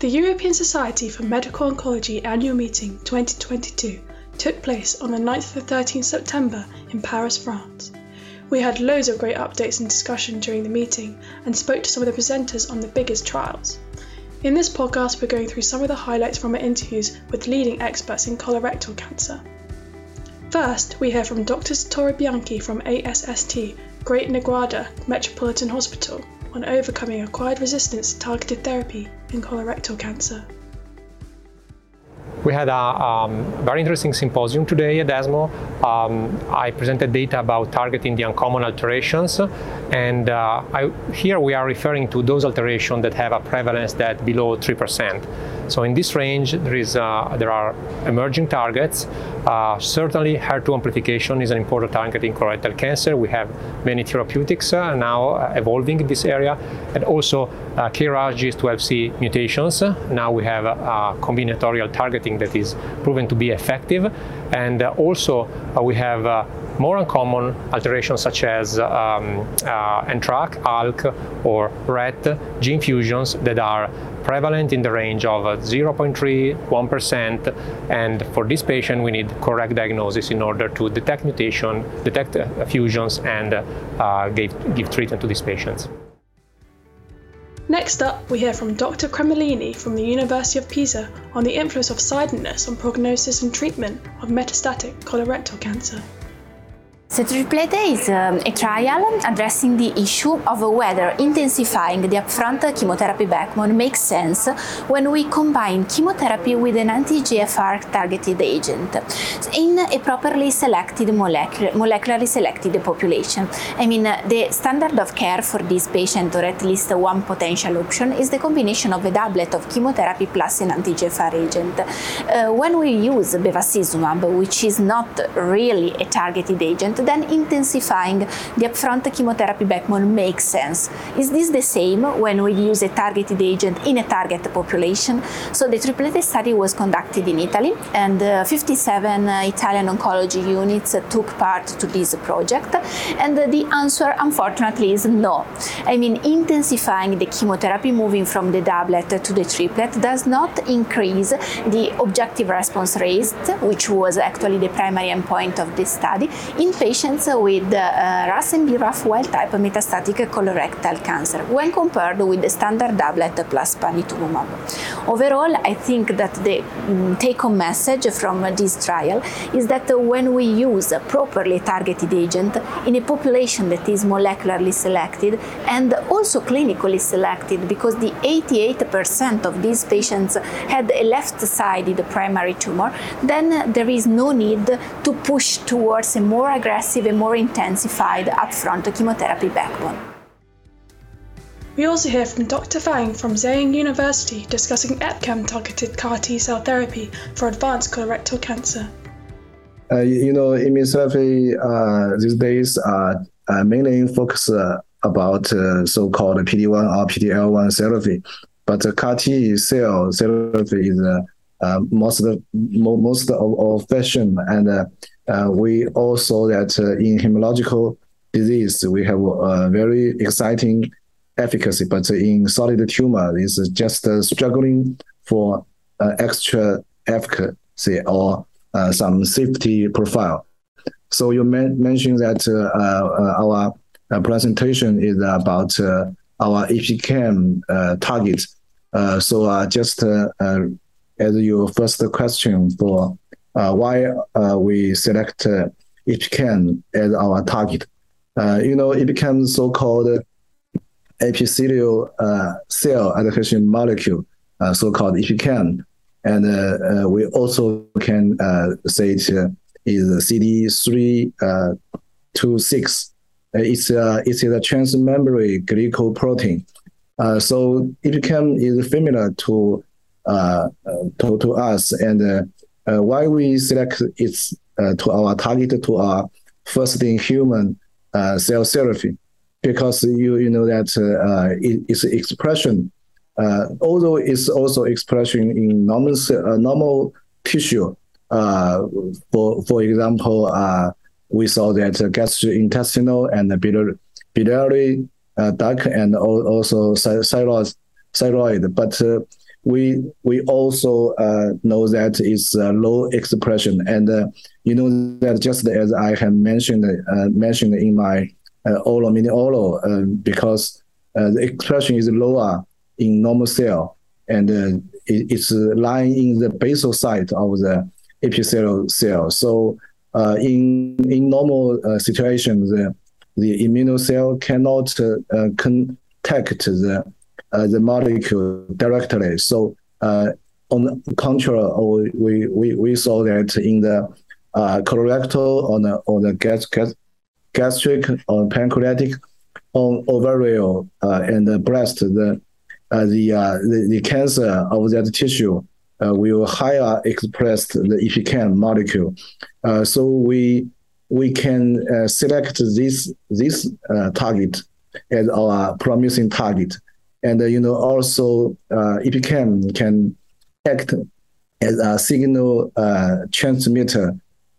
The European Society for Medical Oncology annual meeting 2022 took place on the 9th to 13th September in Paris, France. We had loads of great updates and discussion during the meeting and spoke to some of the presenters on the biggest trials. In this podcast, we're going through some of the highlights from our interviews with leading experts in colorectal cancer. First, we hear from Dr. Tori Bianchi from ASST Great Niguarda Metropolitan Hospital on overcoming acquired resistance to targeted therapy in colorectal cancer. We had a um, very interesting symposium today at ESMO. Um, I presented data about targeting the uncommon alterations, and uh, I, here we are referring to those alterations that have a prevalence that below 3%. So in this range, there, is, uh, there are emerging targets. Uh, certainly, HER2 amplification is an important target in colorectal cancer. We have many therapeutics uh, now uh, evolving in this area, and also uh, KRAS G12C mutations. Now we have a combinatorial targeting that is proven to be effective, and uh, also we have more uncommon alterations such as um, uh, NTRK, ALK, or RET gene fusions that are prevalent in the range of 0.3, 1%, and for this patient we need correct diagnosis in order to detect mutation, detect uh, fusions, and uh, give, give treatment to these patients. Next up, we hear from Dr. Cremolini from the University of Pisa on the influence of sidedness on prognosis and treatment of metastatic colorectal cancer. The triplete is um, a trial addressing the issue of whether intensifying the upfront chemotherapy backbone makes sense when we combine chemotherapy with an anti-EGFR targeted agent in a properly selected molecular, molecularly selected population. I mean, the standard of care for this patient, or at least one potential option, is the combination of a doublet of chemotherapy plus an anti-EGFR agent. Uh, when we use bevacizumab, which is not really a targeted agent, then intensifying the upfront chemotherapy backbone makes sense. Is this the same when we use a targeted agent in a target population? So the triplet study was conducted in Italy, and uh, 57 uh, Italian oncology units uh, took part to this project, and the answer, unfortunately, is no. I mean, intensifying the chemotherapy, moving from the doublet to the triplet, does not increase the objective response rate, which was actually the primary endpoint of this study, in patients patients with uh, RAS and BRAF wild type metastatic colorectal cancer when compared with the standard doublet plus panitumumab. Overall, I think that the um, take-home message from this trial is that when we use a properly targeted agent in a population that is molecularly selected and also clinically selected because the 88% of these patients had a left-sided primary tumor, then there is no need to push towards a more aggressive and more intensified upfront chemotherapy backbone. We also hear from Dr. Fang from Zhejiang University discussing EpCAM targeted CAR T cell therapy for advanced colorectal cancer. Uh, you know, immunotherapy uh, these days are uh, mainly focus uh, about uh, so-called PD-1 or PD-L1 therapy, but the CAR T cell therapy is uh, most of, most fashion and uh, we also that uh, in hematological disease we have a very exciting efficacy, but in solid tumor is just uh, struggling for uh, extra efficacy or uh, some safety profile. So you men- mentioned that uh, our presentation is about our EpCAM target. so just as your first question for uh, why uh, we select uh, as our target. you know, it becomes so-called epithelial cell adhesion molecule, so-called EpCAM. And we also can say it is CD326. it's it's a transmembrane glycoprotein. Uh, so EpCAM is familiar to uh, to, to us, and uh, uh, why we select it uh, to our target to our first in human uh, cell therapy because you you know that it, it's expression although it's also expression in normal normal tissue for for example we saw that gastrointestinal and biliary uh, duct and also thyroid, thyroid. But uh, we we also uh, know that it's uh, low expression, and uh, you know that just as I have mentioned uh, mentioned in my uh, olo mini olo, uh, because uh, the expression is lower in normal cell, and it, it's lying in the basal side of the epithelial cell. So in in normal situations, the the immune cell cannot contact the uh, the molecule directly. So uh, on the contrary, we, we, we saw that in the uh, colorectal or the, or the gas, gas, gastric or pancreatic on ovarian uh, and breast, the, uh, the, uh, the, the cancer of that tissue uh, will higher express the EpCAM molecule. Uh, so we we can uh, select this this uh, target as our promising target and uh, you know also uh, EpCAM can act as a signal uh, transmitter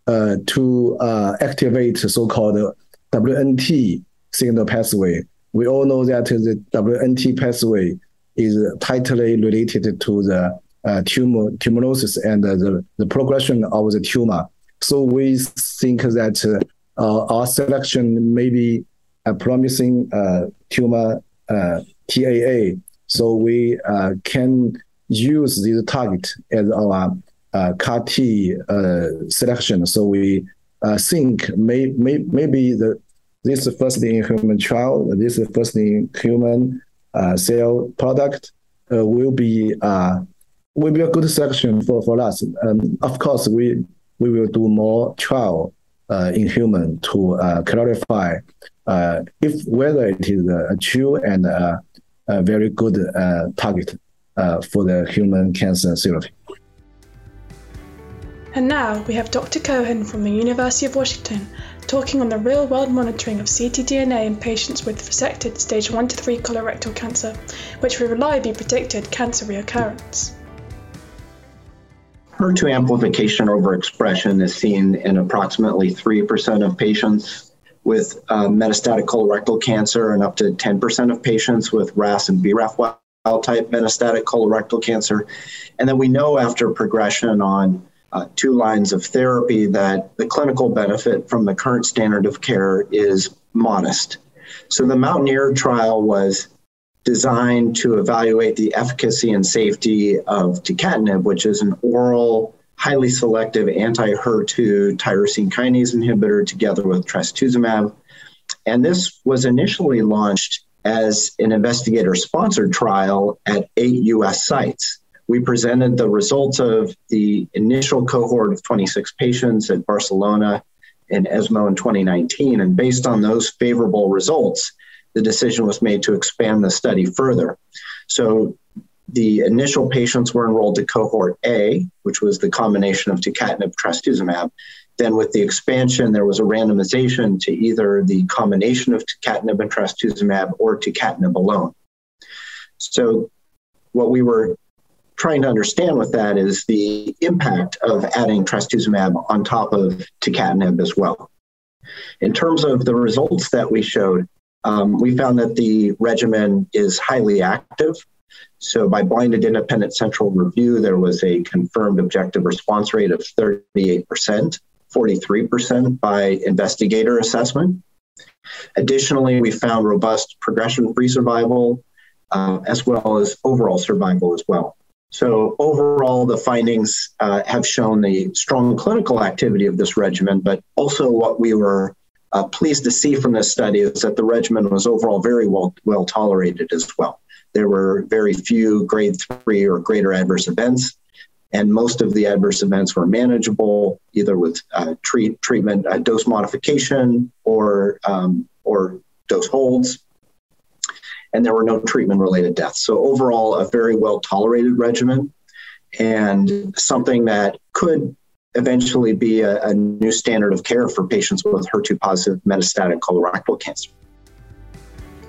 uh, to uh, activate so-called WNT signal pathway. We all know that the WNT pathway is tightly related to the uh, tumor tumorosis and the, the progression of the tumor. So we think that our selection may be a promising tumor TAA. So we uh, can use this target as our uh, CAR T uh, selection. So we uh, think may, may, maybe the this first in human trial, this first in human uh, cell product uh, will be will be a good selection for, for us. Um, of course, we we will do more trial in human to clarify if whether it is a true and a very good uh, target uh, for the human cancer therapy. And now we have Dr. Cohen from the University of Washington talking on the real world monitoring of ctDNA in patients with resected stage 1 to 3 colorectal cancer, which reliably predicted cancer reoccurrence. HER2 amplification overexpression is seen in approximately 3% of patients with uh, metastatic colorectal cancer and up to 10% of patients with RAS and BRAF wild type metastatic colorectal cancer. And then we know after progression on uh, two lines of therapy that the clinical benefit from the current standard of care is modest. So the Mountaineer trial was designed to evaluate the efficacy and safety of tucatinib, which is an oral highly selective anti-HER2 tyrosine kinase inhibitor together with trastuzumab. And this was initially launched as an investigator-sponsored trial at eight U.S. sites. We presented the results of the initial cohort of 26 patients at Barcelona and ESMO in 2019. And based on those favorable results, the decision was made to expand the study further. So the initial patients were enrolled to cohort A, which was the combination of tucatinib trastuzumab. Then, with the expansion, there was a randomization to either the combination of tucatinib and trastuzumab or tucatinib alone. So, what we were trying to understand with that is the impact of adding trastuzumab on top of tucatinib as well. In terms of the results that we showed, um, we found that the regimen is highly active. So, by blinded independent central review, there was a confirmed objective response rate of 38%, 43% by investigator assessment. Additionally, we found robust progression free survival uh, as well as overall survival as well. So, overall, the findings uh, have shown the strong clinical activity of this regimen, but also what we were uh, pleased to see from this study is that the regimen was overall very well, well tolerated as well. There were very few grade three or greater adverse events, and most of the adverse events were manageable, either with uh, treat, treatment uh, dose modification or um, or dose holds. And there were no treatment-related deaths. So overall, a very well tolerated regimen, and something that could eventually be a, a new standard of care for patients with HER2 positive metastatic colorectal cancer.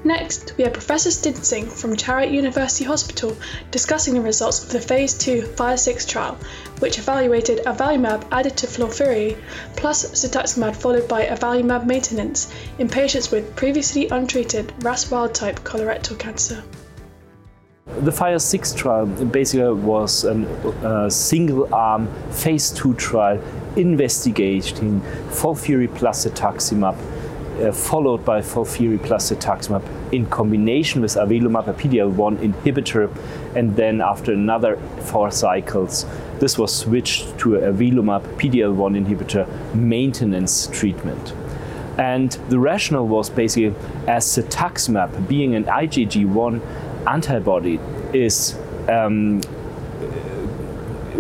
Next, we have Professor Stintzing from Charité University Hospital discussing the results of the Phase 2 FIRE6 trial, which evaluated avelumab added to FOLFIRI plus cetuximab followed by avelumab maintenance in patients with previously untreated RAS wild-type colorectal cancer. The Fire 6 trial basically was a uh, single arm phase 2 trial investigating FOLFIRI plus cetuximab, uh, followed by FOLFIRI plus cetuximab in combination with avelumab, a PD-L1 inhibitor, and then after another four cycles, this was switched to a avelumab PD-L1 inhibitor maintenance treatment. And the rationale was basically as cetuximab being an IgG1 antibody is um,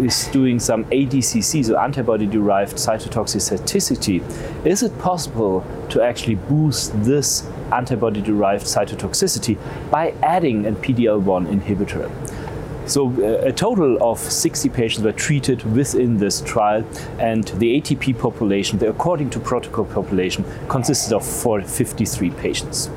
is doing some ADCC, so antibody-derived cytotoxicity. Is it possible to actually boost this antibody-derived cytotoxicity by adding a PD-L1 inhibitor? So uh, a total of 60 patients were treated within this trial, and the ATP population, the according to protocol population, consisted of 53 patients.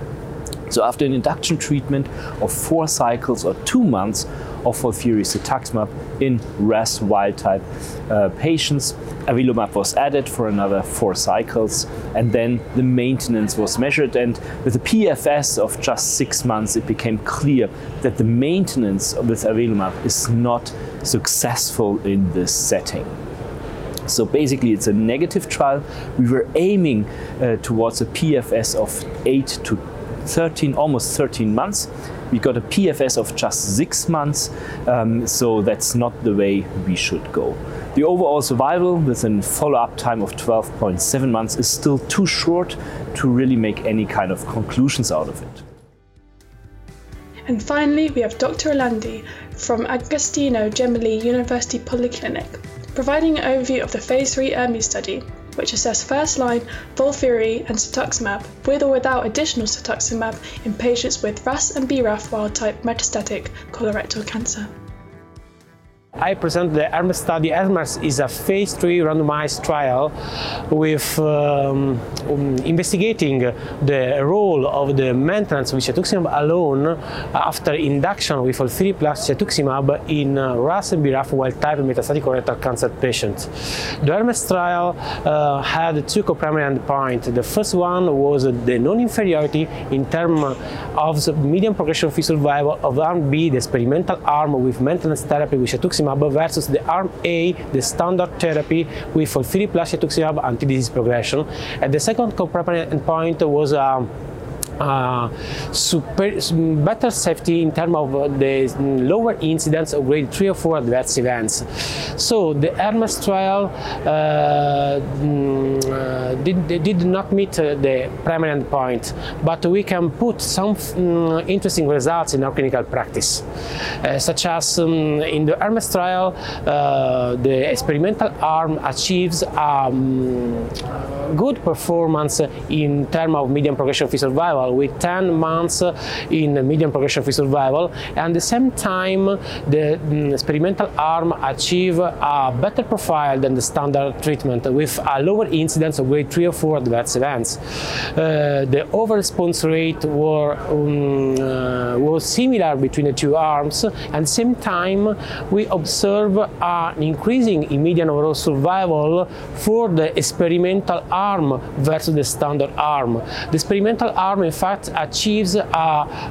So after an induction treatment of four cycles or two months of FOLFIRI cetuximab in RAS wild-type uh, patients, avelumab was added for another four cycles, and then the maintenance was measured. And with a PFS of just six months, it became clear that the maintenance with avelumab is not successful in this setting. So basically, it's a negative trial. We were aiming uh, towards a PFS of 8 to 13, almost 13 months. We got a PFS of just six months, um, so that's not the way we should go. The overall survival with a follow-up time of 12.7 months is still too short to really make any kind of conclusions out of it. And finally, we have Dr. Orlandi from Agostino Gemelli University Polyclinic, providing an overview of the Phase 3 ERMES study which assess first-line FOLFIRI and cetuximab with or without additional cetuximab in patients with RAS and BRAF wild-type metastatic colorectal cancer. I present the ERMES study. ERMES is a phase 3 randomized trial with um, um, investigating the role of the maintenance with cetuximab alone after induction with FOLFIRI plus cetuximab in uh, RAS and BRAF wild-type metastatic colorectal cancer patients. The ERMES trial uh, had two co-primary endpoints. The first one was the non-inferiority in terms of median progression-free survival of arm B, the experimental arm with maintenance therapy with cetuximab cetuximab versus the arm A, the standard therapy with FOLFIRI plus cetuximab anti-disease progression. And the second co-primary endpoint was um, uh, super, better safety in terms of the lower incidence of grade 3 or 4 adverse events. So the ERMES trial uh, mm, uh, did, did not meet uh, the primary endpoint, but we can put some um, interesting results in our clinical practice, uh, such as um, in the ERMES trial, the experimental arm achieves um, good performance in terms of median progression-free survival survival with 10 months in median progression-free survival and at the same time the mm, experimental arm achieve a better profile than the standard treatment with a lower incidence of grade 3 or 4 adverse events. Uh, the overall response rate were, um, uh, was similar between the two arms and at the same time we observe an increasing in median overall survival for the experimental arm versus the standard arm. The experimental arm in fact achieves a,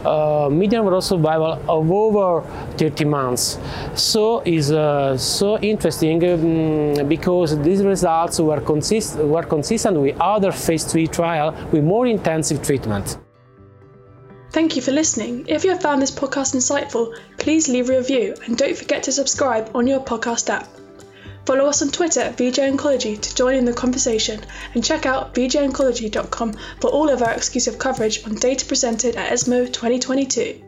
a median overall survival of over 30 months. So is uh, so interesting um, because these results were, consist were consistent with other phase 3 trial with more intensive treatment. Thank you for listening. If you have found this podcast insightful, please leave a review and don't forget to subscribe on your podcast app. Follow us on Twitter at VJ Oncology to join in the conversation and check out vjoncology.com for all of our exclusive coverage on data presented at ESMO 2022.